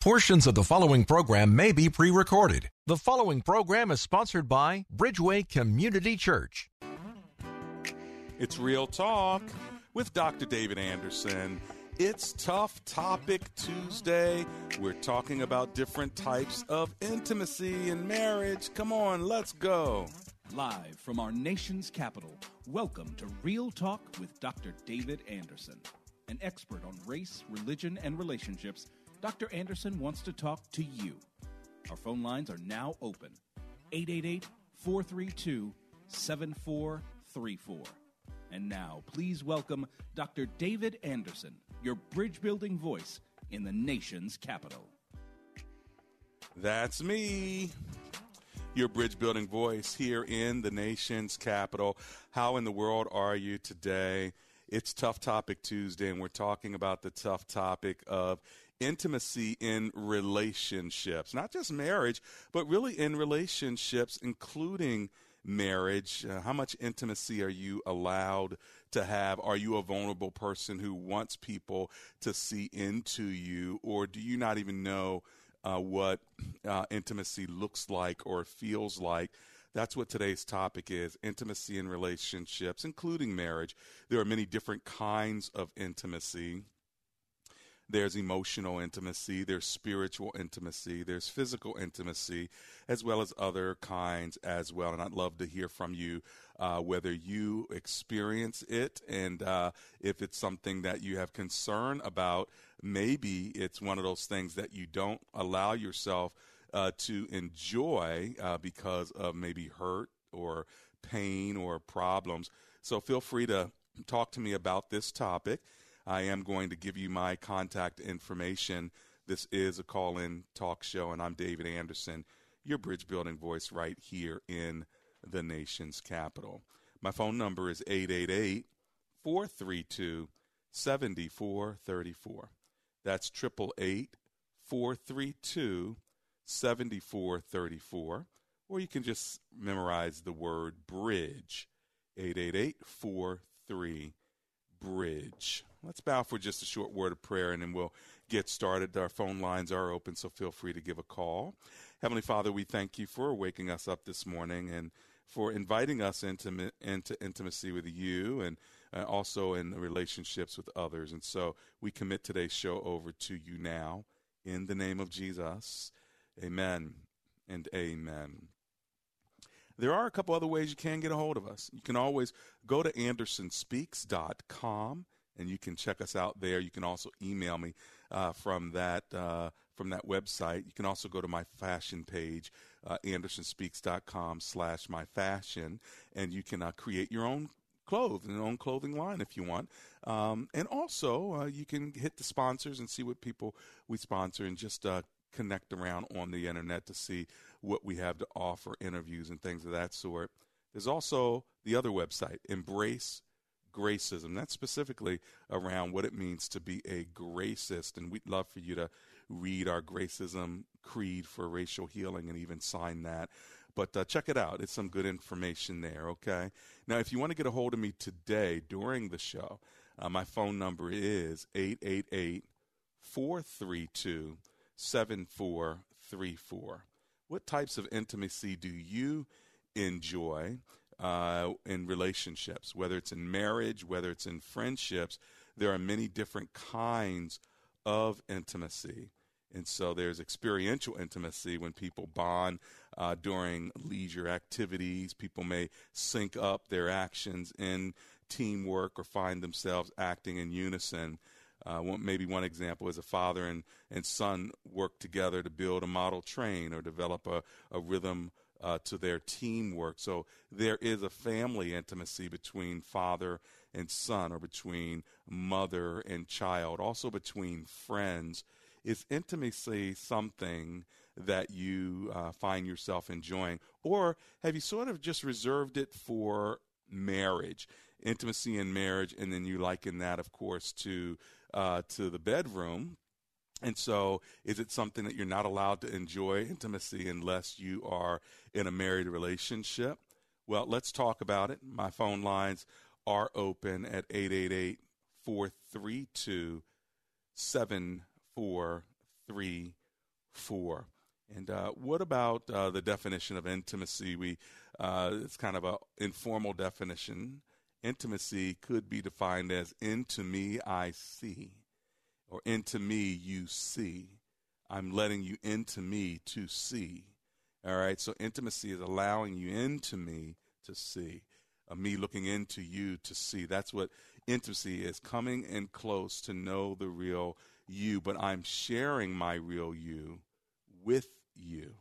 Portions of the following program may be pre recorded. The following program is sponsored by Bridgeway Community Church. It's Real Talk with Dr. David Anderson. It's Tough Topic Tuesday. We're talking about different types of intimacy in marriage. Come on, let's go. Live from our nation's capital, welcome to Real Talk with Dr. David Anderson. An expert on race, religion, and relationships, Dr. Anderson wants to talk to you. Our phone lines are now open 888 432 7434. And now, please welcome Dr. David Anderson, your bridge building voice in the nation's capital. That's me, your bridge building voice here in the nation's capital. How in the world are you today? It's Tough Topic Tuesday, and we're talking about the tough topic of intimacy in relationships, not just marriage, but really in relationships, including marriage. Uh, how much intimacy are you allowed to have? Are you a vulnerable person who wants people to see into you, or do you not even know uh, what uh, intimacy looks like or feels like? That's what today's topic is intimacy in relationships, including marriage. There are many different kinds of intimacy. There's emotional intimacy, there's spiritual intimacy, there's physical intimacy, as well as other kinds as well. And I'd love to hear from you uh, whether you experience it and uh, if it's something that you have concern about. Maybe it's one of those things that you don't allow yourself uh, to enjoy uh, because of maybe hurt or pain or problems. So feel free to talk to me about this topic. I am going to give you my contact information. This is a call in talk show, and I'm David Anderson, your bridge building voice right here in the nation's capital. My phone number is 888 432 7434. That's 888 432 7434. Or you can just memorize the word bridge 888 43 bridge. Let's bow for just a short word of prayer and then we'll get started. Our phone lines are open, so feel free to give a call. Heavenly Father, we thank you for waking us up this morning and for inviting us into, into intimacy with you and uh, also in relationships with others. And so we commit today's show over to you now in the name of Jesus. Amen and amen. There are a couple other ways you can get a hold of us. You can always go to andersonspeaks.com and you can check us out there. You can also email me uh, from that uh, from that website. You can also go to my fashion page, uh, andersonspeaks.com slash my fashion, and you can uh, create your own clothes and own clothing line if you want. Um, and also, uh, you can hit the sponsors and see what people we sponsor and just uh, connect around on the internet to see what we have to offer, interviews and things of that sort. There's also the other website, Embrace Gracism. That's specifically around what it means to be a gracist. And we'd love for you to read our Gracism Creed for Racial Healing and even sign that. But uh, check it out. It's some good information there, okay? Now, if you want to get a hold of me today during the show, uh, my phone number is 888 432 7434. What types of intimacy do you enjoy uh, in relationships, whether it's in marriage, whether it's in friendships? There are many different kinds of intimacy. And so there's experiential intimacy when people bond uh, during leisure activities. People may sync up their actions in teamwork or find themselves acting in unison. Uh, maybe one example is a father and, and son work together to build a model train or develop a, a rhythm uh, to their teamwork. So there is a family intimacy between father and son, or between mother and child, also between friends is intimacy something that you uh, find yourself enjoying? Or have you sort of just reserved it for marriage? Intimacy in marriage, and then you liken that, of course, to uh, to the bedroom. And so, is it something that you're not allowed to enjoy intimacy unless you are in a married relationship? Well, let's talk about it. My phone lines are open at 888 432 7434. And uh, what about uh, the definition of intimacy? We uh, it's kind of an informal definition. Intimacy could be defined as into me I see, or into me you see. I'm letting you into me to see. All right, so intimacy is allowing you into me to see, uh, me looking into you to see. That's what intimacy is coming in close to know the real you, but I'm sharing my real you with you.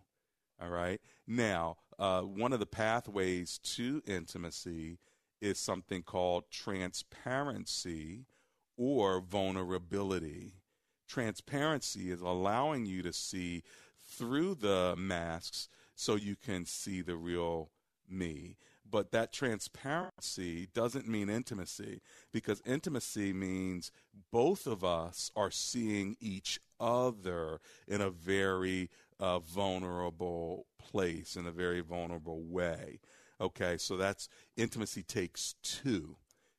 All right. Now, uh, one of the pathways to intimacy is something called transparency or vulnerability. Transparency is allowing you to see through the masks so you can see the real me. But that transparency doesn't mean intimacy because intimacy means both of us are seeing each other in a very uh, vulnerable place, in a very vulnerable way. Okay, so that's intimacy takes two.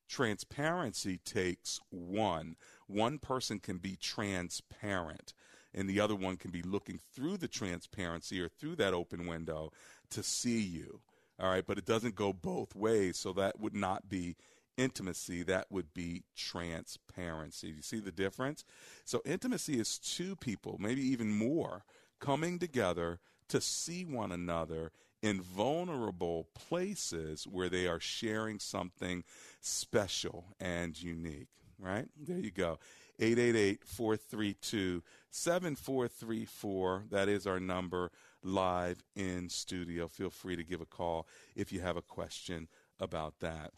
Transparency takes one. One person can be transparent, and the other one can be looking through the transparency or through that open window to see you. All right, but it doesn't go both ways, so that would not be intimacy, that would be transparency. You see the difference? So, intimacy is two people, maybe even more, coming together to see one another in vulnerable places where they are sharing something special and unique. Right? There you go. 888 432 7434. That is our number live in studio. Feel free to give a call if you have a question about that.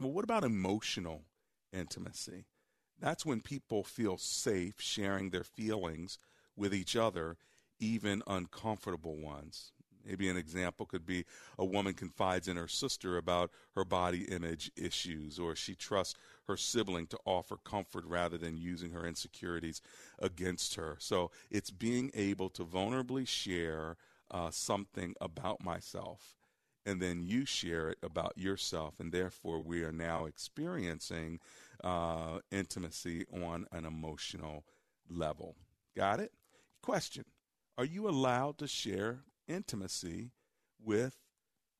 Well, what about emotional intimacy? That's when people feel safe sharing their feelings with each other, even uncomfortable ones. Maybe an example could be a woman confides in her sister about her body image issues, or she trusts her sibling to offer comfort rather than using her insecurities against her. So it's being able to vulnerably share uh, something about myself, and then you share it about yourself, and therefore we are now experiencing uh, intimacy on an emotional level. Got it? Question Are you allowed to share intimacy with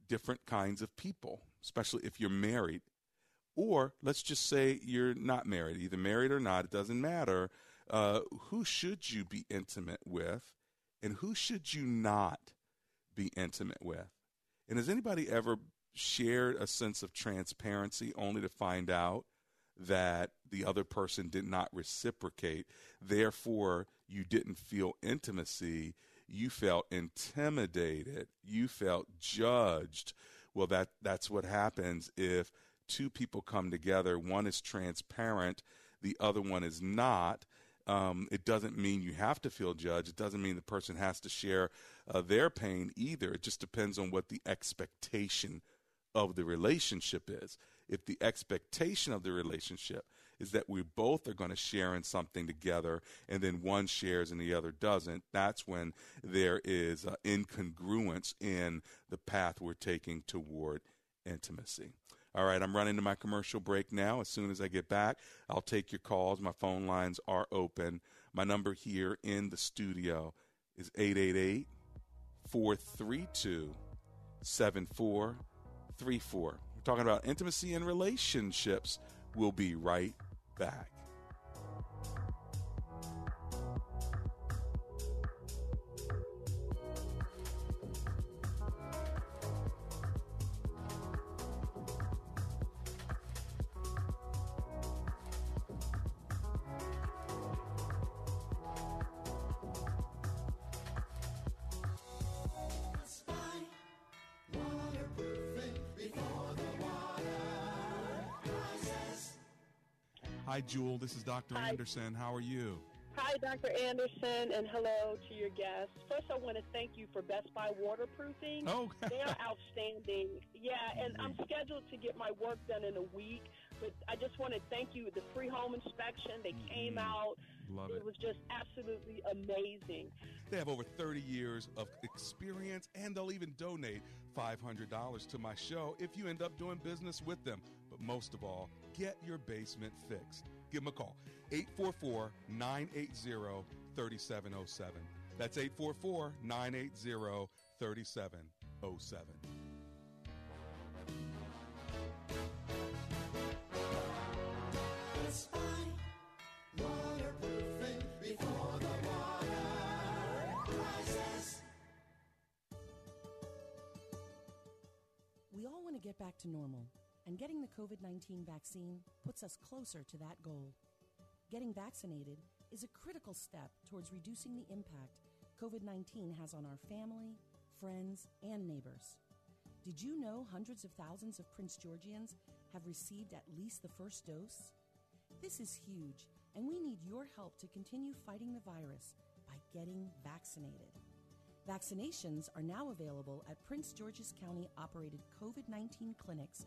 different kinds of people, especially if you're married. Or let's just say you're not married, either married or not, it doesn't matter. Uh, who should you be intimate with, and who should you not be intimate with? And has anybody ever shared a sense of transparency only to find out that the other person did not reciprocate? Therefore, you didn't feel intimacy you felt intimidated, you felt judged. Well, that that's what happens if two people come together. One is transparent, the other one is not. Um, it doesn't mean you have to feel judged. It doesn't mean the person has to share uh, their pain either. It just depends on what the expectation of the relationship is. If the expectation of the relationship is that we both are going to share in something together and then one shares and the other doesn't, that's when there is uh, incongruence in the path we're taking toward intimacy. All right, I'm running to my commercial break now. As soon as I get back, I'll take your calls. My phone lines are open. My number here in the studio is 888 432 7434. We're talking about intimacy and relationships. We'll be right back. Hi, Jewel. This is Dr. Hi. Anderson. How are you? Hi, Dr. Anderson, and hello to your guests. First, I want to thank you for Best Buy waterproofing. Oh, they are outstanding. Yeah, and I'm scheduled to get my work done in a week, but I just want to thank you. The free home inspection, they mm-hmm. came out. Love it. It was just absolutely amazing. They have over 30 years of experience, and they'll even donate $500 to my show if you end up doing business with them. But most of all, get your basement fixed. Give them a call 844 980 3707. That's 844 980 3707. We all want to get back to normal, and getting the COVID 19 vaccine puts us closer to that goal. Getting vaccinated is a critical step towards reducing the impact COVID 19 has on our family, friends, and neighbors. Did you know hundreds of thousands of Prince Georgians have received at least the first dose? This is huge, and we need your help to continue fighting the virus by getting vaccinated. Vaccinations are now available at Prince George's County operated COVID 19 clinics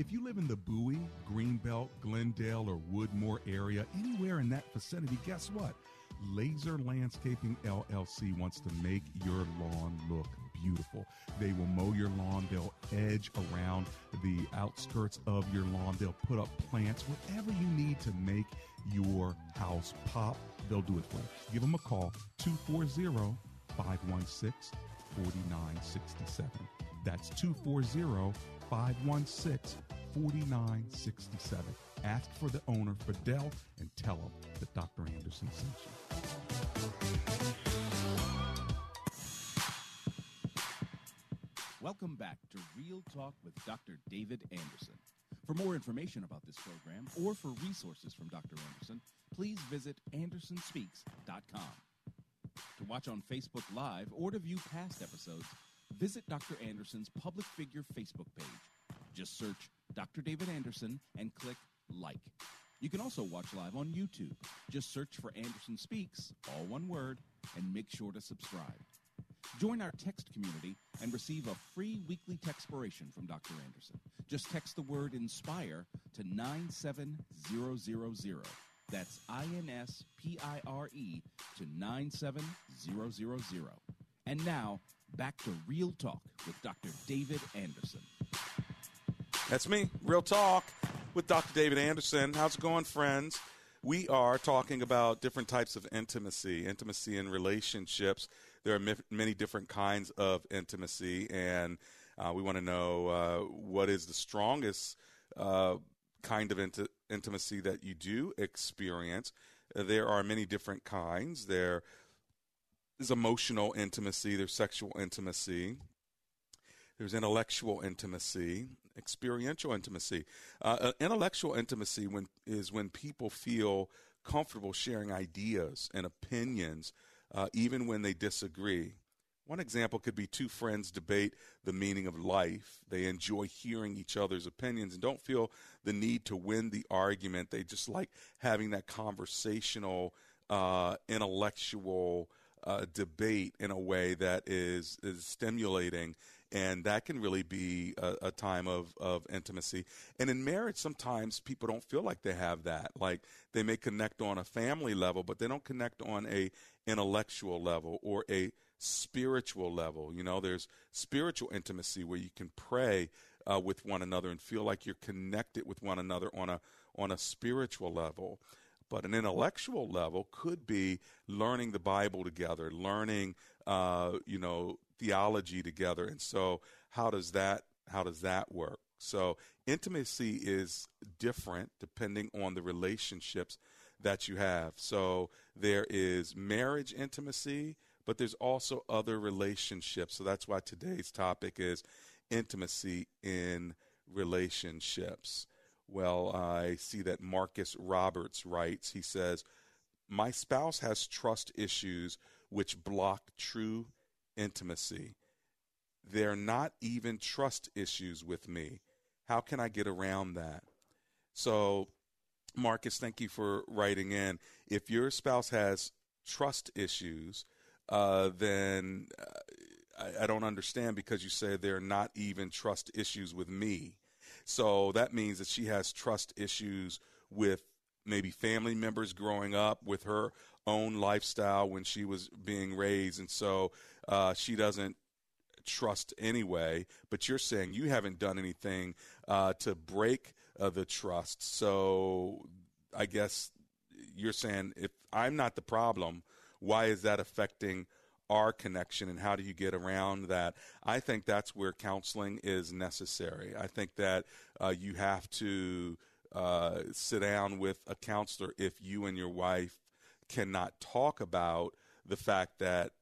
If you live in the Bowie, Greenbelt, Glendale, or Woodmore area, anywhere in that vicinity, guess what? Laser Landscaping LLC wants to make your lawn look beautiful. They will mow your lawn, they'll edge around the outskirts of your lawn, they'll put up plants, whatever you need to make your house pop, they'll do it for you. Give them a call 240 516 4967. That's 240 516 4967. Ask for the owner, Fidel, and tell him that Dr. Anderson sent you. Welcome back to Real Talk with Dr. David Anderson. For more information about this program or for resources from Dr. Anderson, please visit andersonspeaks.com. To watch on Facebook Live or to view past episodes, visit Dr. Anderson's public figure Facebook page. Just search Dr. David Anderson and click like. You can also watch live on YouTube. Just search for Anderson Speaks, all one word, and make sure to subscribe. Join our text community and receive a free weekly textpiration from Dr. Anderson. Just text the word INSPIRE to 97000. That's I N S P I R E to 97000. And now, back to Real Talk with Dr. David Anderson. That's me, Real Talk with Dr. David Anderson. How's it going, friends? We are talking about different types of intimacy, intimacy in relationships. There are many different kinds of intimacy, and uh, we want to know uh, what is the strongest uh, kind of inti- intimacy that you do experience. There are many different kinds. There is emotional intimacy, there's sexual intimacy, there's intellectual intimacy, experiential intimacy. Uh, uh, intellectual intimacy when, is when people feel comfortable sharing ideas and opinions, uh, even when they disagree. One example could be two friends debate the meaning of life. They enjoy hearing each other's opinions and don't feel the need to win the argument. They just like having that conversational, uh, intellectual uh, debate in a way that is, is stimulating and that can really be a, a, time of, of intimacy. And in marriage, sometimes people don't feel like they have that. Like they may connect on a family level, but they don't connect on a intellectual level or a spiritual level. You know, there's spiritual intimacy where you can pray uh, with one another and feel like you're connected with one another on a on a spiritual level. But an intellectual level could be learning the Bible together, learning, uh, you know, theology together. And so, how does that how does that work? So intimacy is different depending on the relationships that you have. So there is marriage intimacy, but there's also other relationships. So that's why today's topic is intimacy in relationships. Well, I see that Marcus Roberts writes, he says, My spouse has trust issues which block true intimacy. They're not even trust issues with me. How can I get around that? So, Marcus, thank you for writing in. If your spouse has trust issues, uh, then uh, I, I don't understand because you say they're not even trust issues with me. So that means that she has trust issues with maybe family members growing up, with her own lifestyle when she was being raised. And so uh, she doesn't trust anyway. But you're saying you haven't done anything uh, to break uh, the trust. So I guess you're saying if I'm not the problem, why is that affecting our connection and how do you get around that? I think that's where counseling is necessary. I think that uh, you have to uh, sit down with a counselor if you and your wife cannot talk about the fact that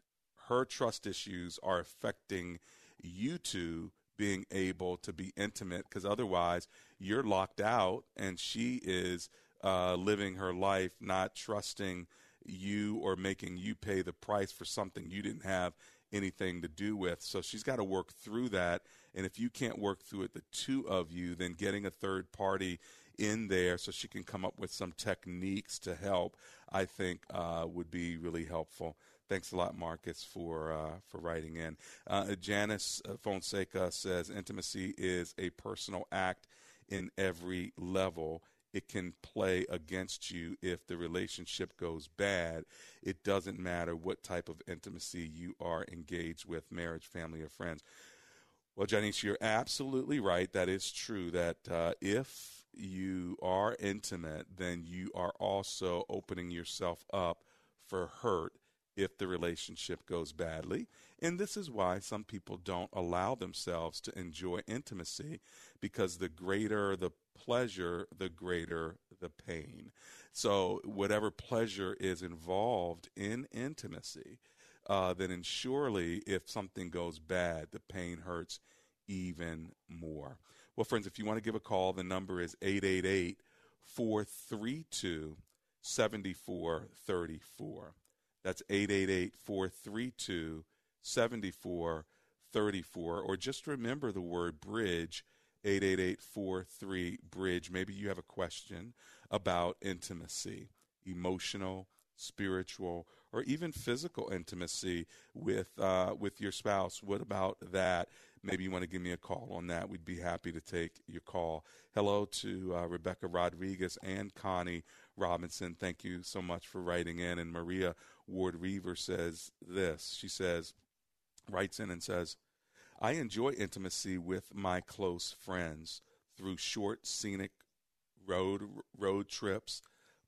her trust issues are affecting you two being able to be intimate because otherwise you're locked out and she is uh, living her life not trusting you or making you pay the price for something you didn't have anything to do with. So she's got to work through that. And if you can't work through it, the two of you, then getting a third party in there so she can come up with some techniques to help, I think uh, would be really helpful. Thanks a lot, Marcus, for uh, for writing in. Uh, Janice Fonseca says intimacy is a personal act in every level. It can play against you if the relationship goes bad. It doesn't matter what type of intimacy you are engaged with, marriage, family, or friends. Well, Janice, you're absolutely right. That is true. That uh, if you are intimate, then you are also opening yourself up for hurt if the relationship goes badly. And this is why some people don't allow themselves to enjoy intimacy because the greater the pleasure, the greater the pain. So, whatever pleasure is involved in intimacy, uh, then surely if something goes bad, the pain hurts even more. Well, friends, if you want to give a call, the number is 888 432 7434. That's 888 432 7434. Or just remember the word bridge 888 43 bridge. Maybe you have a question about intimacy, emotional, spiritual, or even physical intimacy with uh, with your spouse. What about that? Maybe you want to give me a call on that. We'd be happy to take your call. Hello to uh, Rebecca Rodriguez and Connie Robinson. Thank you so much for writing in. And Maria Ward Reaver says this. She says, writes in and says, I enjoy intimacy with my close friends through short scenic road road trips,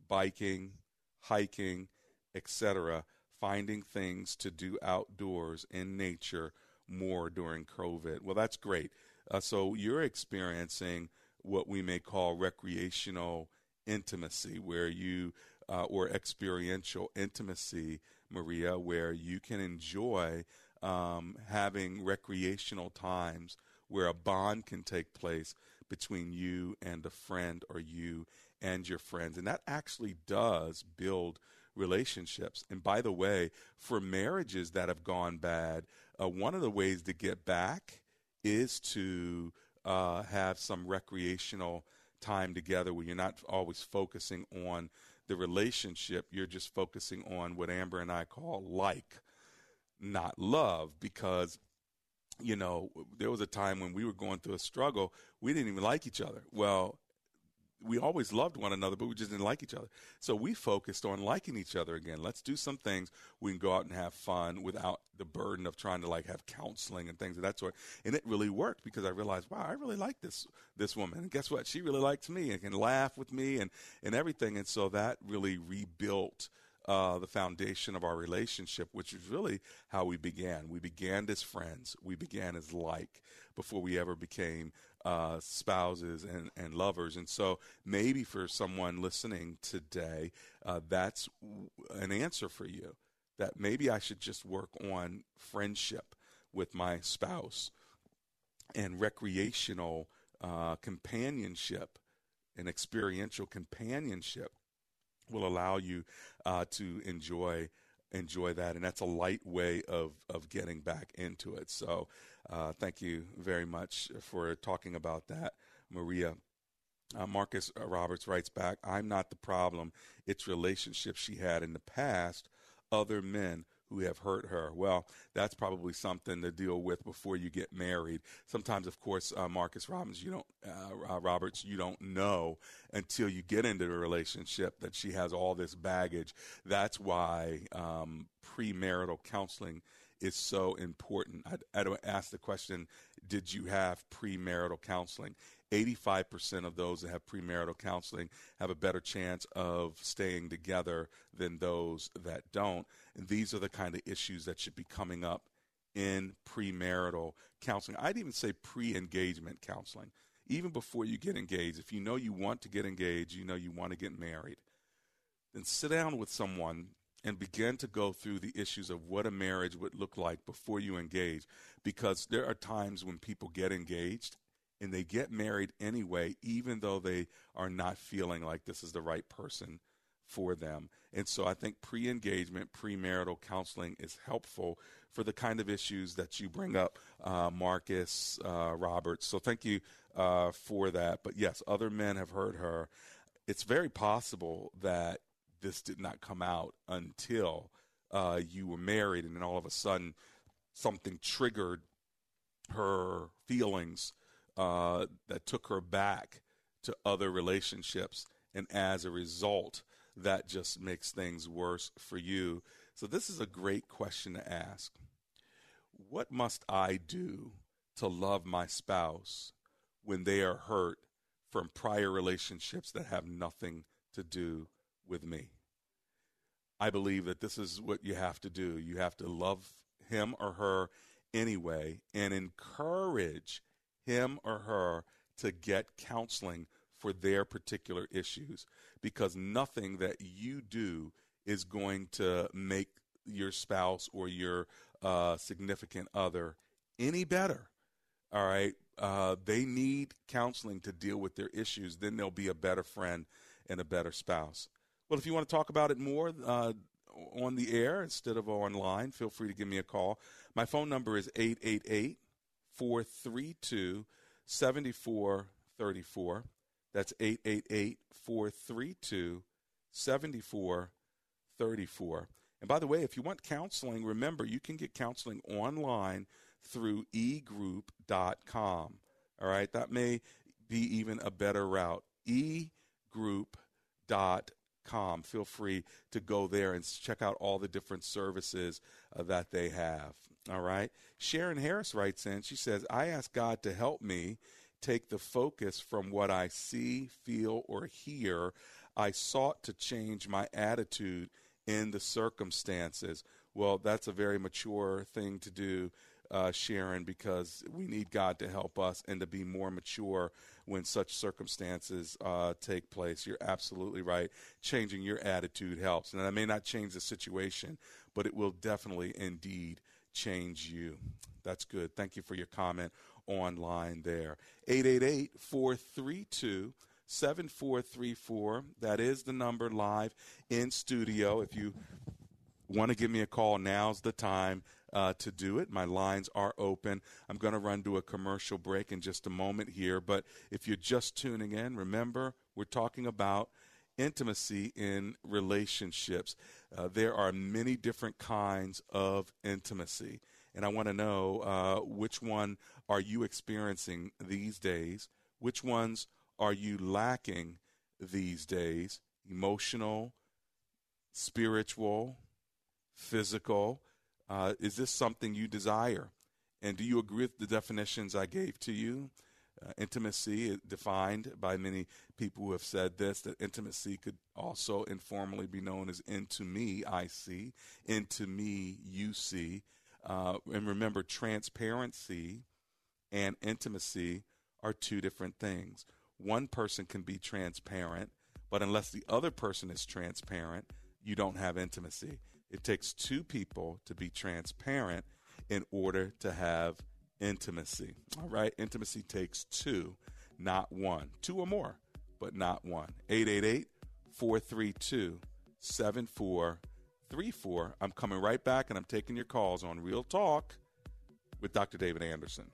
biking, hiking, etc., finding things to do outdoors in nature more during COVID. Well, that's great. Uh, so you're experiencing what we may call recreational intimacy, where you uh, or experiential intimacy, Maria, where you can enjoy um, having recreational times where a bond can take place between you and a friend or you and your friends. And that actually does build relationships. And by the way, for marriages that have gone bad, uh, one of the ways to get back is to uh, have some recreational time together where you're not always focusing on the relationship, you're just focusing on what Amber and I call like, not love, because you know, there was a time when we were going through a struggle, we didn't even like each other. Well, we always loved one another, but we just didn't like each other. So we focused on liking each other again. Let's do some things we can go out and have fun without the burden of trying to like have counseling and things of that sort. And it really worked because I realized, wow, I really like this this woman. And guess what? She really likes me and can laugh with me and and everything. And so that really rebuilt uh, the foundation of our relationship, which is really how we began. We began as friends. We began as like before we ever became uh, spouses and, and lovers. And so maybe for someone listening today, uh, that's an answer for you that maybe I should just work on friendship with my spouse and recreational uh, companionship and experiential companionship will allow you uh, to enjoy enjoy that. And that's a light way of of getting back into it. So uh, thank you very much for talking about that maria. Uh, marcus roberts writes back i'm not the problem. It's relationships she had in the past other men who have hurt her. Well, that's probably something to deal with before you get married. Sometimes, of course, uh, Marcus Robbins, you don't, uh, Roberts, you don't know until you get into the relationship that she has all this baggage. That's why um, premarital counseling is so important. I'd, I'd ask the question: Did you have premarital counseling? 85% of those that have premarital counseling have a better chance of staying together than those that don't. And these are the kind of issues that should be coming up in premarital counseling. I'd even say pre engagement counseling. Even before you get engaged, if you know you want to get engaged, you know you want to get married, then sit down with someone and begin to go through the issues of what a marriage would look like before you engage. Because there are times when people get engaged and they get married anyway, even though they are not feeling like this is the right person for them. And so I think pre engagement, premarital counseling is helpful for the kind of issues that you bring up, uh, Marcus uh, Roberts. So thank you uh, for that. But yes, other men have heard her. It's very possible that this did not come out until uh, you were married, and then all of a sudden something triggered her feelings uh, that took her back to other relationships. And as a result, that just makes things worse for you. So, this is a great question to ask. What must I do to love my spouse when they are hurt from prior relationships that have nothing to do with me? I believe that this is what you have to do. You have to love him or her anyway and encourage him or her to get counseling for their particular issues because nothing that you do is going to make your spouse or your uh, significant other any better. All right. Uh, they need counseling to deal with their issues. Then they'll be a better friend and a better spouse. Well, if you want to talk about it more uh, on the air instead of online, feel free to give me a call. My phone number is 888 432 7434. That's 888 432 7434. And by the way, if you want counseling, remember you can get counseling online through egroup.com. All right, that may be even a better route. egroup.com. Feel free to go there and check out all the different services uh, that they have. All right. Sharon Harris writes in, she says, I ask God to help me take the focus from what I see, feel, or hear. I sought to change my attitude in the circumstances. Well, that's a very mature thing to do, uh, Sharon, because we need God to help us and to be more mature when such circumstances uh, take place. You're absolutely right. Changing your attitude helps. And that may not change the situation, but it will definitely, indeed, change you. That's good. Thank you for your comment online there. 888 432 7434. That is the number live in studio. If you want to give me a call, now's the time uh, to do it. My lines are open. I'm going to run to a commercial break in just a moment here. But if you're just tuning in, remember we're talking about intimacy in relationships. Uh, there are many different kinds of intimacy. And I want to know uh, which one are you experiencing these days? Which ones are you lacking these days? Emotional, spiritual, physical. Uh, is this something you desire? And do you agree with the definitions I gave to you? Uh, intimacy, defined by many people who have said this, that intimacy could also informally be known as into me, I see, into me, you see. Uh, and remember, transparency and intimacy are two different things. One person can be transparent, but unless the other person is transparent, you don't have intimacy. It takes two people to be transparent in order to have intimacy. All right? Intimacy takes two, not one. Two or more, but not one. 888 432 7434. I'm coming right back and I'm taking your calls on Real Talk with Dr. David Anderson.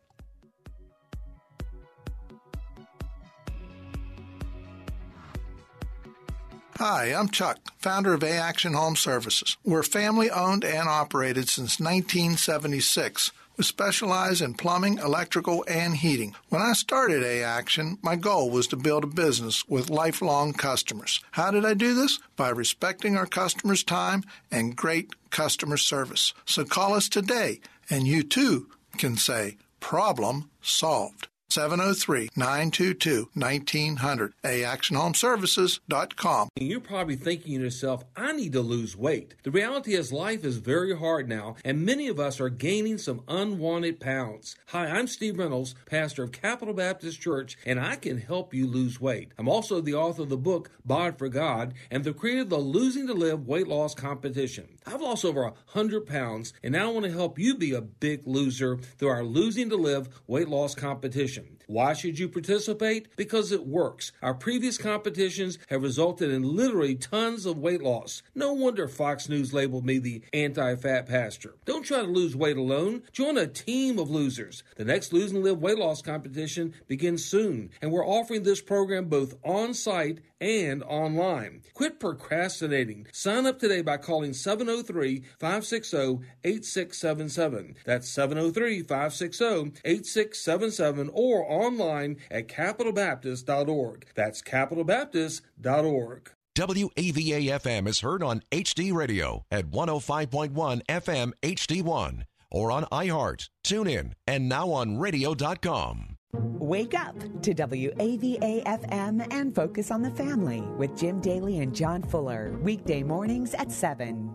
Hi, I'm Chuck, founder of A Action Home Services. We're family owned and operated since 1976. We specialize in plumbing, electrical, and heating. When I started A Action, my goal was to build a business with lifelong customers. How did I do this? By respecting our customers' time and great customer service. So call us today, and you too can say, Problem solved. 703 922 1900. AActionHomeservices.com. You're probably thinking to yourself, I need to lose weight. The reality is, life is very hard now, and many of us are gaining some unwanted pounds. Hi, I'm Steve Reynolds, pastor of Capital Baptist Church, and I can help you lose weight. I'm also the author of the book, Bod for God, and the creator of the Losing to Live weight loss competition. I've lost over 100 pounds, and now I want to help you be a big loser through our Losing to Live weight loss competition solution why should you participate? Because it works. Our previous competitions have resulted in literally tons of weight loss. No wonder Fox News labeled me the anti fat pastor. Don't try to lose weight alone. Join a team of losers. The next Lose and Live weight loss competition begins soon, and we're offering this program both on site and online. Quit procrastinating. Sign up today by calling 703 560 8677. That's 703 560 8677 or online at capitalbaptist.org. That's capitalbaptist.org. WAVA FM is heard on HD Radio at 105.1 FM HD1 or on iHeart, TuneIn, and now on radio.com. Wake up to WAVA FM and focus on the family with Jim Daly and John Fuller, weekday mornings at 7.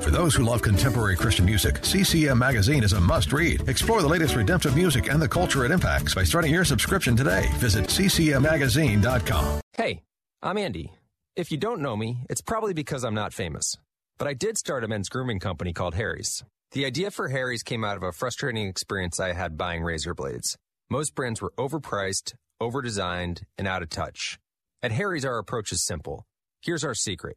For those who love contemporary Christian music, CCM Magazine is a must read. Explore the latest redemptive music and the culture it impacts by starting your subscription today. Visit ccmmagazine.com. Hey, I'm Andy. If you don't know me, it's probably because I'm not famous. But I did start a men's grooming company called Harry's. The idea for Harry's came out of a frustrating experience I had buying razor blades. Most brands were overpriced, overdesigned, and out of touch. At Harry's, our approach is simple. Here's our secret.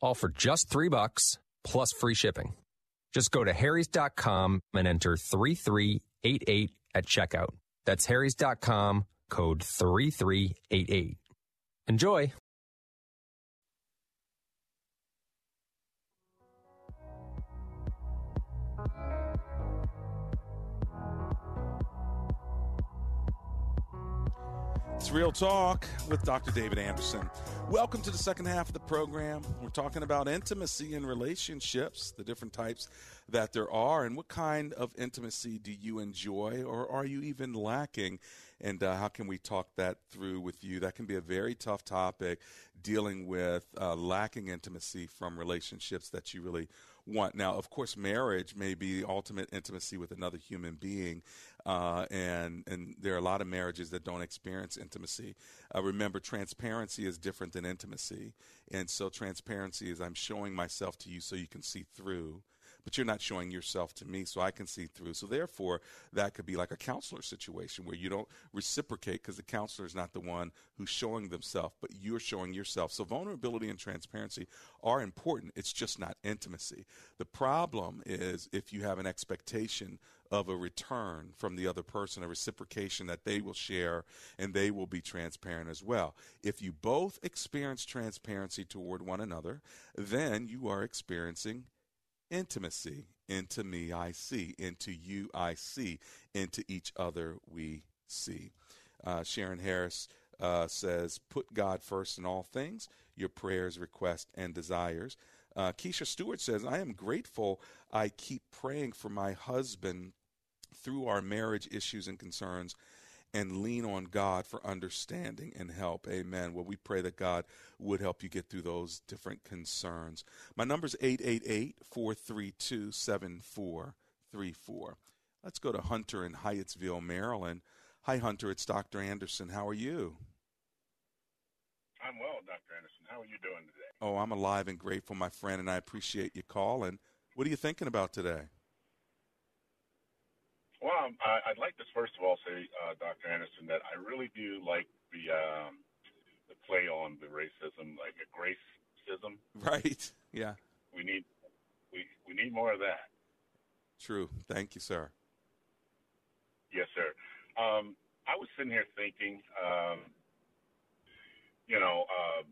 all for just three bucks plus free shipping. Just go to harrys.com and enter 3388 at checkout. That's harrys.com, code 3388. Enjoy! It's Real Talk with Dr. David Anderson. Welcome to the second half of the program. We're talking about intimacy in relationships, the different types that there are, and what kind of intimacy do you enjoy or are you even lacking? And uh, how can we talk that through with you? That can be a very tough topic dealing with uh, lacking intimacy from relationships that you really want. Now, of course, marriage may be ultimate intimacy with another human being, uh, and and there are a lot of marriages that don't experience intimacy. Uh, remember, transparency is different than intimacy, and so transparency is I'm showing myself to you so you can see through but you're not showing yourself to me so I can see through. So therefore, that could be like a counselor situation where you don't reciprocate because the counselor is not the one who's showing themselves, but you're showing yourself. So vulnerability and transparency are important. It's just not intimacy. The problem is if you have an expectation of a return from the other person, a reciprocation that they will share and they will be transparent as well. If you both experience transparency toward one another, then you are experiencing intimacy. Into me I see, into you I see, into each other we see. Uh, Sharon Harris uh, says, Put God first in all things, your prayers, requests, and desires. Uh, Keisha Stewart says, I am grateful I keep praying for my husband through our marriage issues and concerns and lean on God for understanding and help. Amen. Well, we pray that God would help you get through those different concerns. My number is 888 432 7434. Let's go to Hunter in Hyattsville, Maryland. Hi, Hunter. It's Dr. Anderson. How are you? I'm well, Dr. Anderson. How are you doing today? Oh, I'm alive and grateful, my friend, and I appreciate you calling. What are you thinking about today? Well, um, I, would like to first of all say, uh, Dr. Anderson, that I really do like the um, the play on the racism, like a gracism. Right. Yeah. We need we we need more of that. True. Thank you, sir. Yes, sir. Um, I was sitting here thinking, um, you know, uh,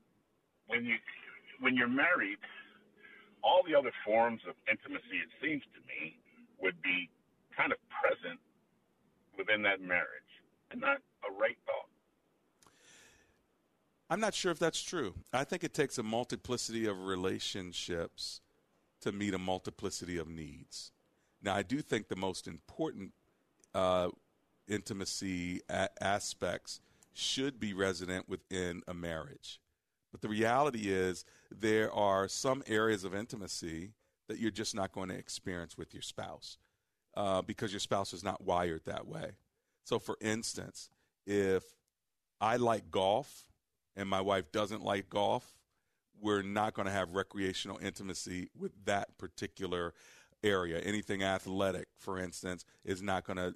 when you when you're married, all the other forms of intimacy, it seems to me, would be kind of present within that marriage and not a right thought. I'm not sure if that's true. I think it takes a multiplicity of relationships to meet a multiplicity of needs. Now, I do think the most important uh, intimacy a- aspects should be resident within a marriage. But the reality is, there are some areas of intimacy that you're just not going to experience with your spouse uh, because your spouse is not wired that way. So, for instance, if I like golf and my wife doesn't like golf, we're not going to have recreational intimacy with that particular area. Anything athletic, for instance, is not going to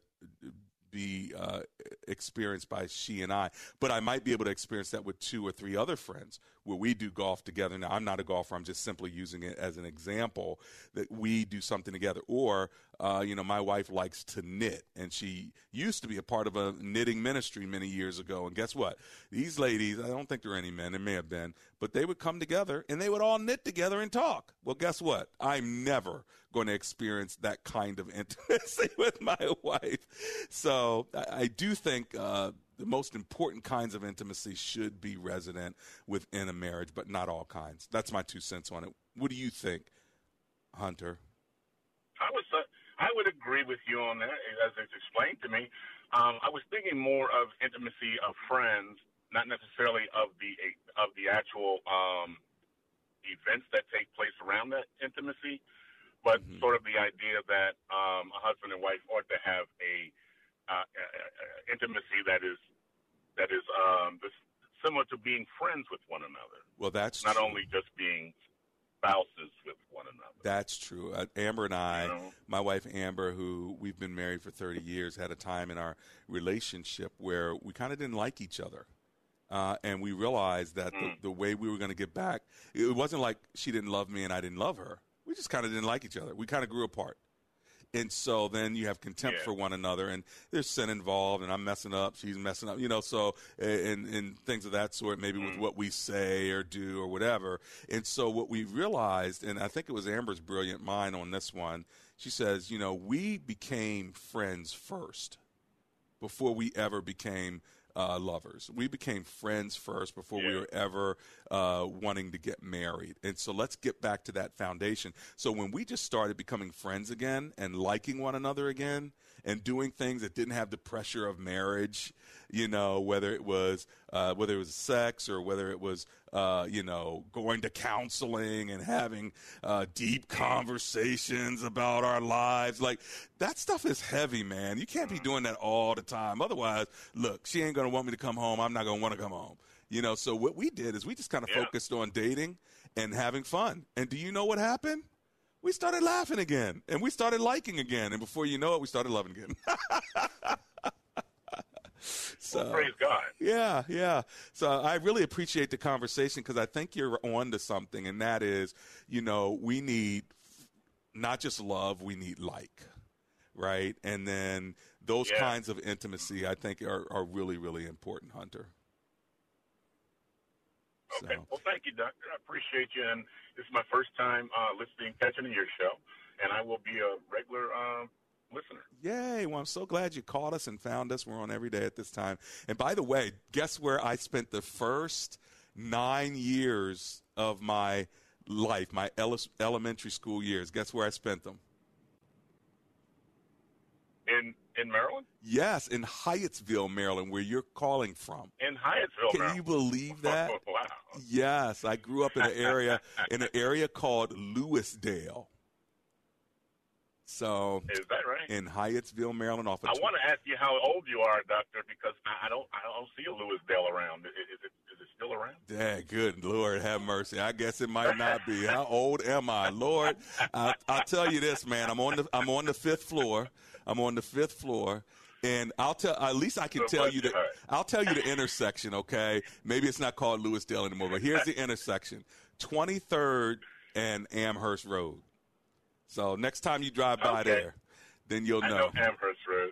be uh, experienced by she and I. But I might be able to experience that with two or three other friends where we do golf together. Now, I'm not a golfer. I'm just simply using it as an example that we do something together. Or, uh, you know, my wife likes to knit, and she used to be a part of a knitting ministry many years ago. And guess what? These ladies, I don't think there are any men, there may have been, but they would come together and they would all knit together and talk. Well, guess what? I'm never going to experience that kind of intimacy with my wife. So I, I do think uh, the most important kinds of intimacy should be resident within a marriage, but not all kinds. That's my two cents on it. What do you think, Hunter? I was uh, I would agree with you on that, as it's explained to me. Um, I was thinking more of intimacy of friends, not necessarily of the of the actual um, events that take place around that intimacy but mm-hmm. sort of the idea that um, a husband and wife ought to have a, uh, a, a intimacy that is that is um, this, similar to being friends with one another. Well, that's not true. only just being spouses with one another. That's true. Uh, Amber and I, you know? my wife Amber, who we've been married for 30 years, had a time in our relationship where we kind of didn't like each other. Uh, and we realized that mm. the, the way we were going to get back, it wasn't like she didn't love me and I didn't love her we just kind of didn't like each other. We kind of grew apart. And so then you have contempt yeah. for one another, and there's sin involved, and I'm messing up, she's messing up, you know, so, and, and things of that sort, maybe mm. with what we say or do or whatever. And so what we realized, and I think it was Amber's brilliant mind on this one, she says, you know, we became friends first before we ever became uh, lovers. We became friends first before yeah. we were ever uh, wanting to get married. And so let's get back to that foundation. So when we just started becoming friends again and liking one another again and doing things that didn't have the pressure of marriage, you know, whether it was uh, whether it was sex or whether it was uh, you know going to counseling and having uh, deep conversations about our lives, like that stuff is heavy, man. You can't be doing that all the time. Otherwise, look, she ain't gonna want me to come home. I'm not gonna want to come home. You know, so what we did is we just kind of yeah. focused on dating and having fun. And do you know what happened? We started laughing again, and we started liking again, and before you know it, we started loving again. So, well, praise God. Yeah, yeah. So I really appreciate the conversation because I think you're on to something, and that is, you know, we need not just love, we need like, right? And then those yeah. kinds of intimacy, I think, are, are really, really important, Hunter. Okay. So. Well, thank you, Doctor. I appreciate you. And this is my first time uh, listening, catching your show. And I will be a regular uh, listener. Yay. Well, I'm so glad you called us and found us. We're on every day at this time. And by the way, guess where I spent the first nine years of my life, my ele- elementary school years? Guess where I spent them? In in Maryland? Yes, in Hyattsville, Maryland, where you're calling from. In Hyattsville, Maryland. Can Maryland. you believe that? wow. Yes, I grew up in an area in an area called Lewisdale. So Is that right? in Hyattsville, Maryland, off of I want to ask you how old you are, Doctor, because I don't I don't see a Lewisdale around. Is is it is it still around? Dang, good Lord, have mercy. I guess it might not be. How old am I, Lord? I, I'll tell you this, man. I'm on the I'm on the fifth floor. I'm on the fifth floor, and I'll tell. At least I can tell you the. I'll tell you the intersection. Okay, maybe it's not called Lewisdale anymore, but here's the intersection: 23rd and Amherst Road. So next time you drive by Okay. there, then you'll I know Amherst Road.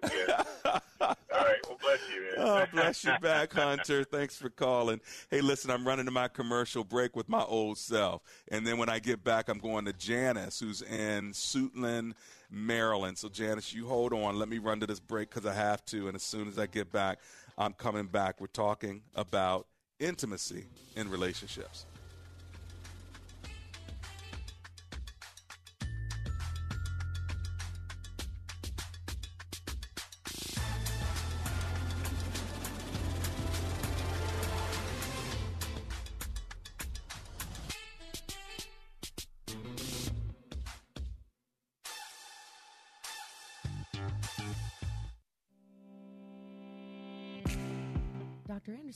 Yeah. Right. Bless you, man. Oh, bless you back, Hunter. Thanks for calling. Hey, listen, I'm running to my commercial break with my old self. And then when I get back, I'm going to Janice, who's in Suitland, Maryland. So, Janice, you hold on. Let me run to this break because I have to. And as soon as I get back, I'm coming back. We're talking about intimacy in relationships.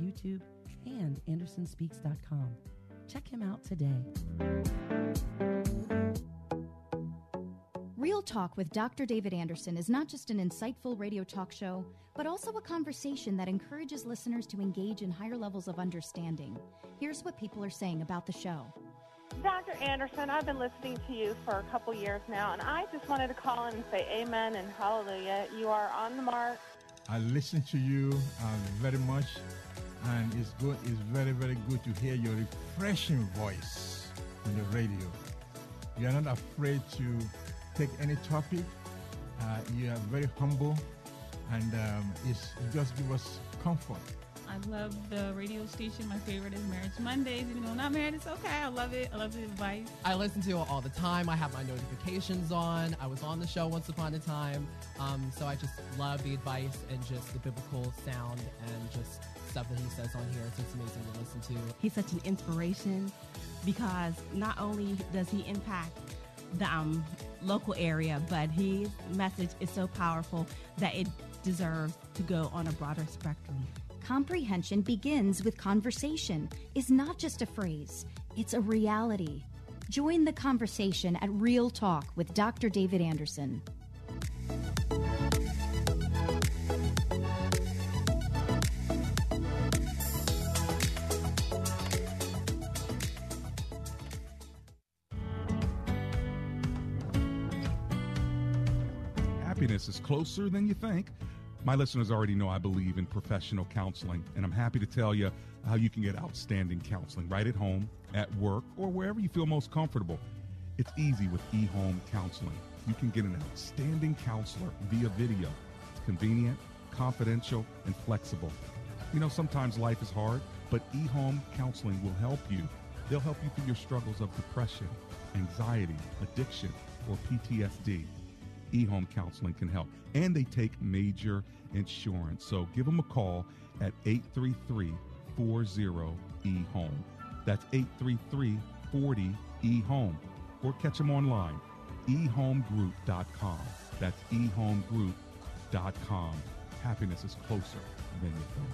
YouTube, and AndersonSpeaks.com. Check him out today. Real Talk with Dr. David Anderson is not just an insightful radio talk show, but also a conversation that encourages listeners to engage in higher levels of understanding. Here's what people are saying about the show. Dr. Anderson, I've been listening to you for a couple years now, and I just wanted to call in and say amen and hallelujah. You are on the mark. I listen to you uh, very much, and it's good. It's very, very good to hear your refreshing voice on the radio. You are not afraid to take any topic. Uh, you are very humble, and um, it's, it just gives us comfort. I love the radio station. My favorite is Marriage Mondays. Even though I'm not married, it's okay. I love it. I love the advice. I listen to it all the time. I have my notifications on. I was on the show once upon a time. Um, so I just love the advice and just the biblical sound and just stuff that he says on here. It's just amazing to listen to. He's such an inspiration because not only does he impact the um, local area, but his message is so powerful that it deserves to go on a broader spectrum. Comprehension begins with conversation, is not just a phrase, it's a reality. Join the conversation at Real Talk with Dr. David Anderson. Happiness is closer than you think. My listeners already know I believe in professional counseling, and I'm happy to tell you how you can get outstanding counseling right at home, at work, or wherever you feel most comfortable. It's easy with eHome Counseling. You can get an outstanding counselor via video. It's convenient, confidential, and flexible. You know, sometimes life is hard, but eHome Counseling will help you. They'll help you through your struggles of depression, anxiety, addiction, or PTSD eHome Counseling can help. And they take major insurance. So give them a call at 833 40 eHome. That's 833 40 eHome. Or catch them online, ehomegroup.com. That's ehomegroup.com. Happiness is closer than you think.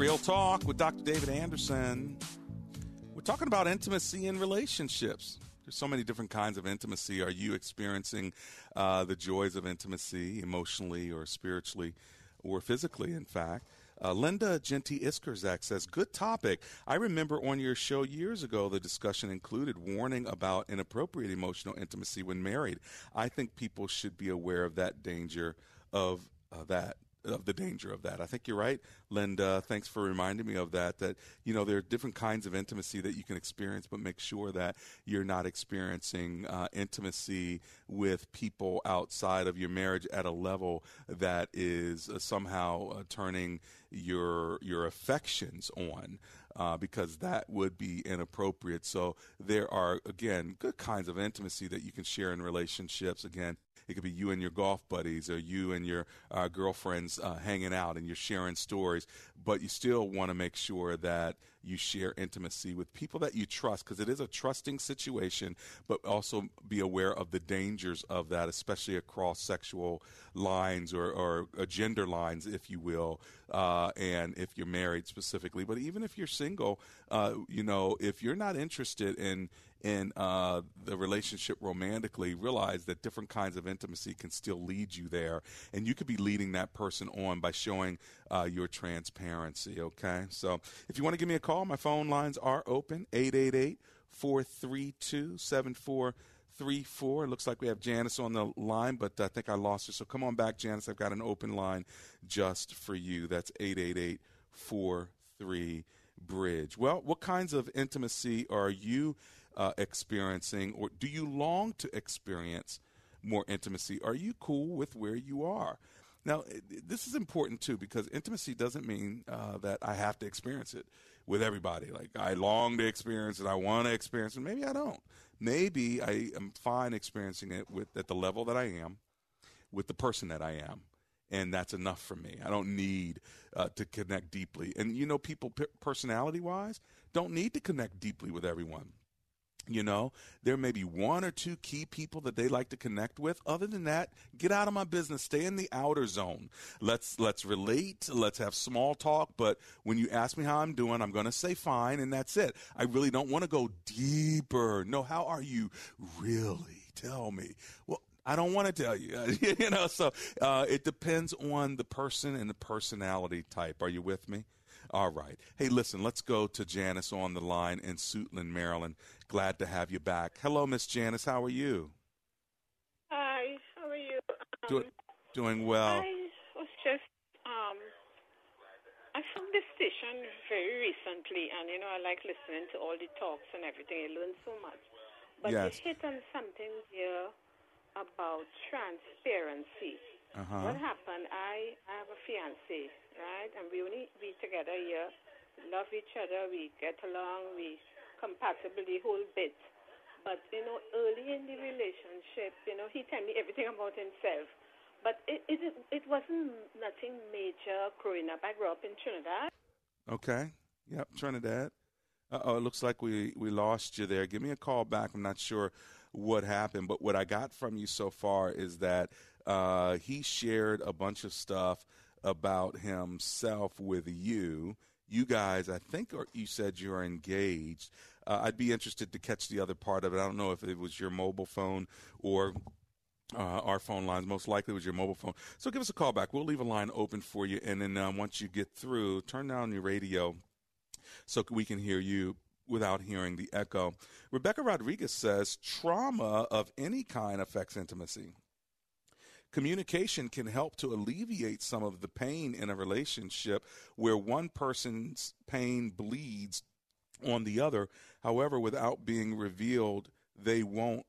Real Talk with Dr. David Anderson. We're talking about intimacy in relationships. There's so many different kinds of intimacy. Are you experiencing uh, the joys of intimacy emotionally or spiritually or physically, in fact? Uh, Linda Genty Iskerzak says, Good topic. I remember on your show years ago, the discussion included warning about inappropriate emotional intimacy when married. I think people should be aware of that danger of uh, that of the danger of that. I think you're right, Linda. Thanks for reminding me of that. That you know there are different kinds of intimacy that you can experience, but make sure that you're not experiencing uh, intimacy with people outside of your marriage at a level that is uh, somehow uh, turning your your affections on. Uh, because that would be inappropriate. So there are again good kinds of intimacy that you can share in relationships. Again, it could be you and your golf buddies or you and your uh, girlfriends uh, hanging out and you're sharing stories. But you still want to make sure that you share intimacy with people that you trust because it is a trusting situation, but also be aware of the dangers of that, especially across sexual lines or, or uh, gender lines, if you will, uh, and if you're married specifically. But even if you're single, uh, you know, if you're not interested in in uh, the relationship romantically, realize that different kinds of intimacy can still lead you there. And you could be leading that person on by showing uh, your transparency, okay? So if you want to give me a call, my phone lines are open 888 432 7434. It looks like we have Janice on the line, but I think I lost her. So come on back, Janice. I've got an open line just for you. That's 888 43 Bridge. Well, what kinds of intimacy are you uh, experiencing, or do you long to experience more intimacy? Are you cool with where you are? Now, this is important too because intimacy doesn't mean uh, that I have to experience it with everybody. Like I long to experience it, I want to experience it. Maybe I don't. Maybe I am fine experiencing it with at the level that I am, with the person that I am, and that's enough for me. I don't need uh, to connect deeply. And you know, people personality wise don't need to connect deeply with everyone. You know, there may be one or two key people that they like to connect with. Other than that, get out of my business. Stay in the outer zone. Let's let's relate. Let's have small talk. But when you ask me how I'm doing, I'm going to say fine, and that's it. I really don't want to go deeper. No, how are you really? Tell me. Well, I don't want to tell you. you know, so uh, it depends on the person and the personality type. Are you with me? All right. Hey, listen, let's go to Janice on the line in Suitland, Maryland. Glad to have you back. Hello, Miss Janice. How are you? Hi. How are you? Um, Do- doing well. I was just um, I found this station very recently, and you know I like listening to all the talks and everything. I learn so much. But Yes. you hit on something here about transparency. Uh-huh. What happened? I, I have a fiance, right? And we only be together here. Love each other. We get along. We compatible the whole bit. But you know, early in the relationship, you know, he tell me everything about himself. But it it it wasn't nothing major growing up. I grew up in Trinidad. Okay. Yep, Trinidad. Uh oh, it looks like we, we lost you there. Give me a call back. I'm not sure what happened, but what I got from you so far is that uh, he shared a bunch of stuff about himself with you. You guys, I think, or you said you're engaged. Uh, I'd be interested to catch the other part of it. I don't know if it was your mobile phone or uh, our phone lines. Most likely was your mobile phone. So give us a call back. We'll leave a line open for you, and then um, once you get through, turn down your radio so we can hear you without hearing the echo. Rebecca Rodriguez says trauma of any kind affects intimacy. Communication can help to alleviate some of the pain in a relationship where one person's pain bleeds on the other. However, without being revealed, they won't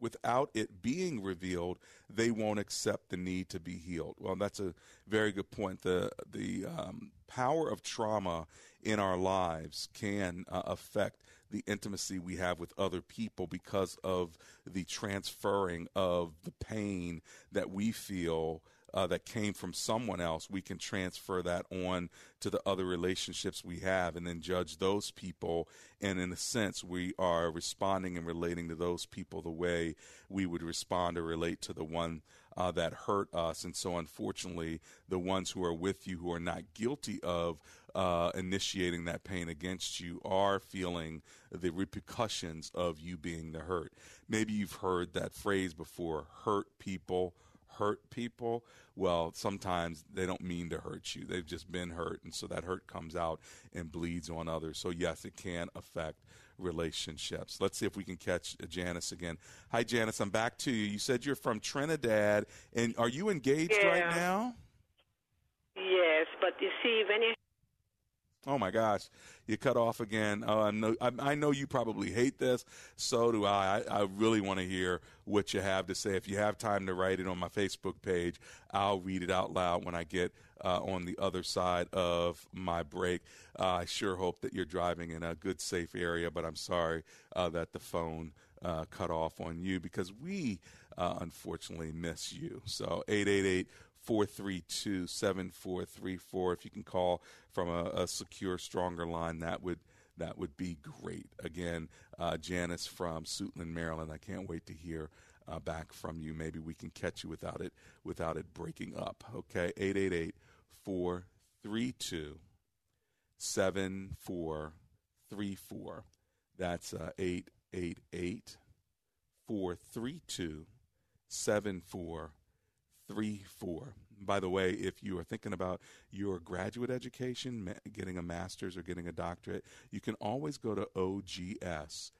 without it being revealed, they won't accept the need to be healed. Well, that's a very good point. The the um, power of trauma in our lives can uh, affect the intimacy we have with other people because of the transferring of the pain that we feel uh, that came from someone else, we can transfer that on to the other relationships we have and then judge those people. And in a sense, we are responding and relating to those people the way we would respond or relate to the one uh, that hurt us. And so, unfortunately, the ones who are with you who are not guilty of uh, initiating that pain against you are feeling the repercussions of you being the hurt. Maybe you've heard that phrase before hurt people hurt people. Well, sometimes they don't mean to hurt you. They've just been hurt. And so that hurt comes out and bleeds on others. So, yes, it can affect relationships. Let's see if we can catch Janice again. Hi, Janice. I'm back to you. You said you're from Trinidad. And are you engaged Yeah. right now? Yes, but you see, when you Oh my gosh, you cut off again. Oh, I know. I, I know you probably hate this. So do I. I, I really want to hear what you have to say. If you have time to write it on my Facebook page, I'll read it out loud when I get uh, on the other side of my break. Uh, I sure hope that you're driving in a good, safe area. But I'm sorry uh, that the phone uh, cut off on you because we uh, unfortunately miss you. So eight eight eight. 432 7434. If you can call from a, a, secure, stronger line, that would that would be great. Again, uh, Janice from Suitland, Maryland. I can't wait to hear uh, back from you. Maybe we can catch you without it without it breaking up. Okay, 888 432 7434. That's uh, 888 432 7434. By the way, if you are thinking about your graduate education, getting a master's or getting a doctorate, you can always go to ogs.edu.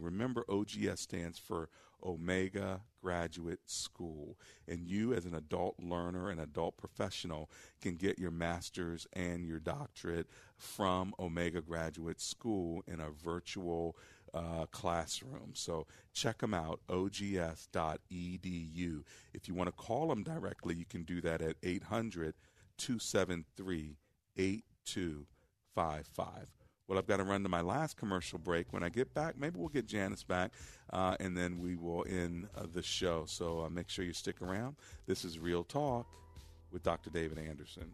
Remember, OGS stands for Omega Graduate School. And you, as an adult learner and adult professional, can get your master's and your doctorate from Omega Graduate School in a virtual uh, classroom. So check them out, ogs.edu. If you want to call them directly, you can do that at 800 273 8255. Well, I've got to run to my last commercial break. When I get back, maybe we'll get Janice back, uh, and then we will end uh, the show. So uh, make sure you stick around. This is Real Talk with Dr. David Anderson.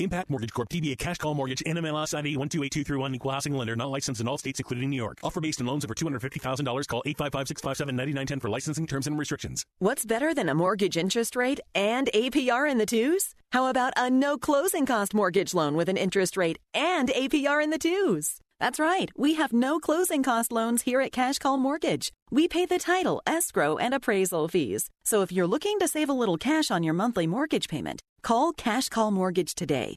Impact Mortgage Corp. DBA Cash Call Mortgage. NMLS ID 128231. Equal housing lender. Not licensed in all states, including New York. Offer based on loans over $250,000. Call 855-657-9910 for licensing terms and restrictions. What's better than a mortgage interest rate and APR in the twos? How about a no closing cost mortgage loan with an interest rate and APR in the twos? That's right. We have no closing cost loans here at Cash Call Mortgage. We pay the title, escrow, and appraisal fees. So if you're looking to save a little cash on your monthly mortgage payment, call Cash Call Mortgage today.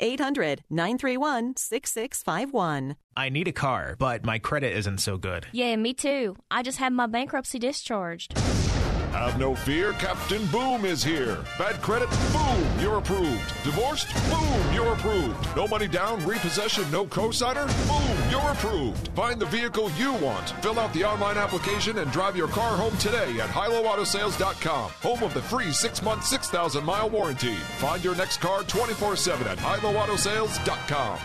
800 931 6651. I need a car, but my credit isn't so good. Yeah, me too. I just had my bankruptcy discharged. Have no fear, Captain Boom is here. Bad credit? Boom, you're approved. Divorced? Boom, you're approved. No money down, repossession, no cosigner? Boom, you're approved. Find the vehicle you want. Fill out the online application and drive your car home today at HiLoAutoSales.com, home of the free six month, 6,000 mile warranty. Find your next car 24 7 at HiLoAutoSales.com.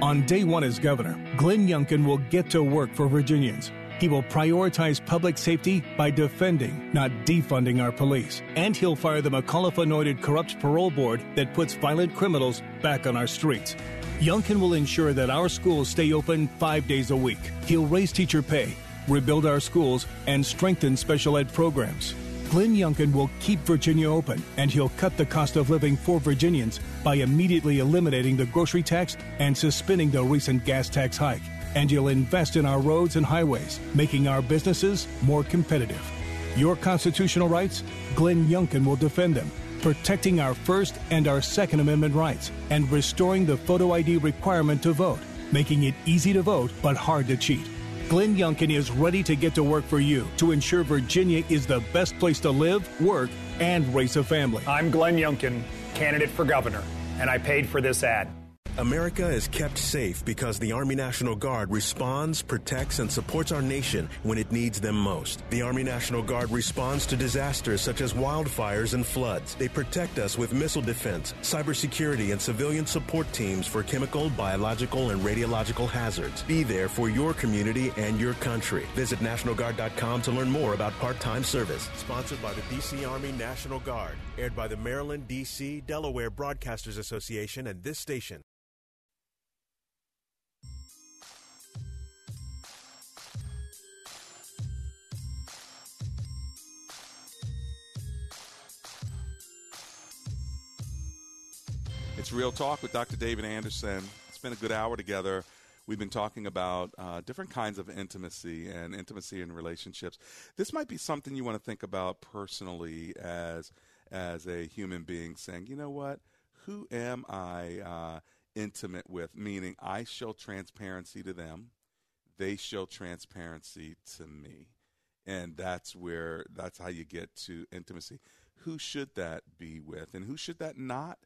On day one as governor, Glenn Youngkin will get to work for Virginians. He will prioritize public safety by defending, not defunding our police. And he'll fire the McAuliffe anointed corrupt parole board that puts violent criminals back on our streets. Youngkin will ensure that our schools stay open five days a week. He'll raise teacher pay, rebuild our schools, and strengthen special ed programs. Glenn Youngkin will keep Virginia open, and he'll cut the cost of living for Virginians by immediately eliminating the grocery tax and suspending the recent gas tax hike. And you'll invest in our roads and highways, making our businesses more competitive. Your constitutional rights? Glenn Youngkin will defend them, protecting our First and our Second Amendment rights, and restoring the photo ID requirement to vote, making it easy to vote but hard to cheat. Glenn Youngkin is ready to get to work for you to ensure Virginia is the best place to live, work, and raise a family. I'm Glenn Youngkin, candidate for governor, and I paid for this ad. America is kept safe because the Army National Guard responds, protects, and supports our nation when it needs them most. The Army National Guard responds to disasters such as wildfires and floods. They protect us with missile defense, cybersecurity, and civilian support teams for chemical, biological, and radiological hazards. Be there for your community and your country. Visit NationalGuard.com to learn more about part-time service. Sponsored by the D.C. Army National Guard. Aired by the Maryland, D.C., Delaware Broadcasters Association and this station. Real Talk with Dr. David Anderson. It's been a good hour together. We've been talking about uh, different kinds of intimacy and intimacy in relationships. This might be something you want to think about personally as as a human being, saying, you know what, who am I uh, intimate with? Meaning, I show transparency to them, they show transparency to me, and that's where that's how you get to intimacy. Who should that be with, and who should that not?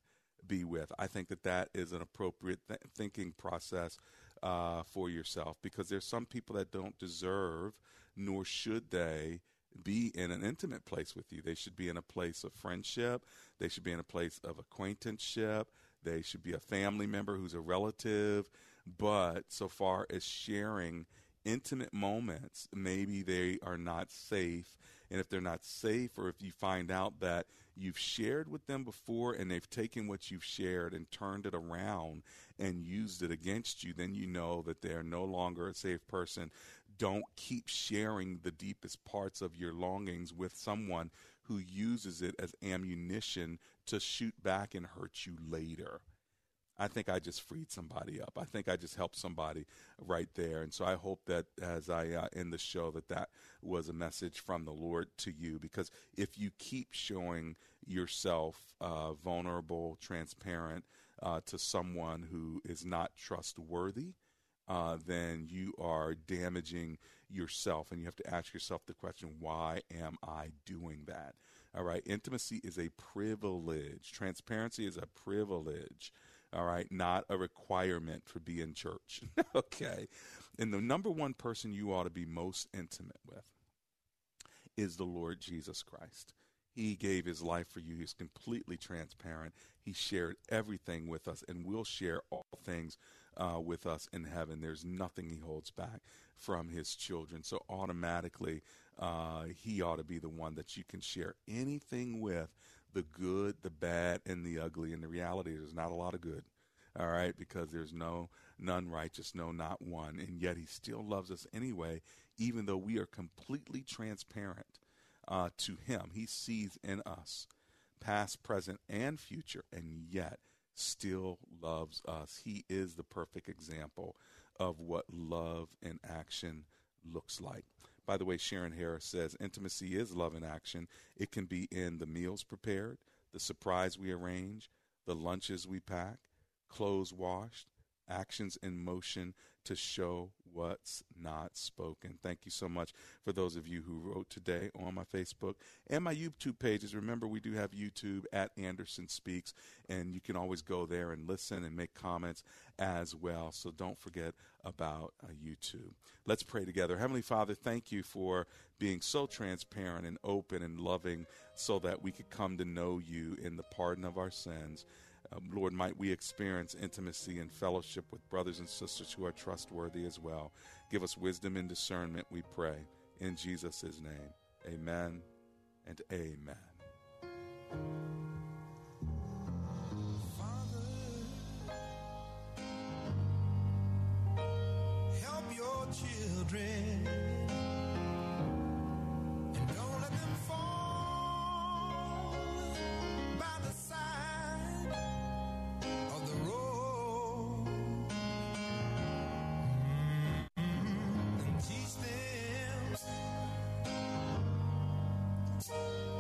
Be with. I think that that is an appropriate th- thinking process uh, for yourself because there's some people that don't deserve, nor should they be in an intimate place with you. They should be in a place of friendship. They should be in a place of acquaintanceship. They should be a family member who's a relative. But so far as sharing intimate moments, maybe they are not safe. And if they're not safe, or if you find out that you've shared with them before and they've taken what you've shared and turned it around and used it against you, then you know that they're no longer a safe person. Don't keep sharing the deepest parts of your longings with someone who uses it as ammunition to shoot back and hurt you later. I think I just freed somebody up. I think I just helped somebody right there. And so I hope that as I uh, end the show, that that was a message from the Lord to you. Because if you keep showing yourself uh, vulnerable, transparent uh, to someone who is not trustworthy, uh, then you are damaging yourself. And you have to ask yourself the question, why am I doing that? All right. Intimacy is a privilege. Transparency is a privilege all right, not a requirement for being church. okay. And the number one person you ought to be most intimate with is the Lord Jesus Christ. He gave his life for you. He's completely transparent. He shared everything with us and will share all things uh, with us in heaven. There's nothing he holds back from his children. So automatically, uh, he ought to be the one that you can share anything with the good, the bad, and the ugly. And the reality is, there's not a lot of good. All right, because there's no none righteous, no, not one, and yet He still loves us anyway, even though we are completely transparent uh, to Him. He sees in us, past, present, and future, and yet still loves us. He is the perfect example of what love in action looks like. By the way, Sharon Harris says intimacy is love in action. It can be in the meals prepared, the surprise we arrange, the lunches we pack, clothes washed, actions in motion to show what's not spoken. Thank you so much for those of you who wrote today on my Facebook and my YouTube pages. Remember, we do have YouTube at Anderson Speaks, and you can always go there and listen and make comments as well. So don't forget about uh, YouTube. Let's pray together. Heavenly Father, thank you for being so transparent and open and loving so that we could come to know you in the pardon of our sins. Um, Lord, might we experience intimacy and fellowship with brothers and sisters who are trustworthy as well. Give us wisdom and discernment, we pray. In Jesus' name, amen and amen. help your children.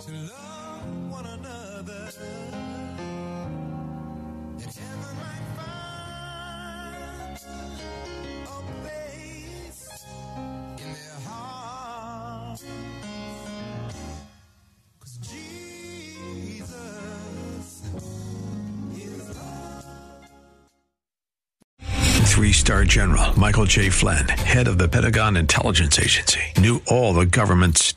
to love one another. Three star general Michael J. Flynn, head of the Pentagon Intelligence Agency, knew all the government's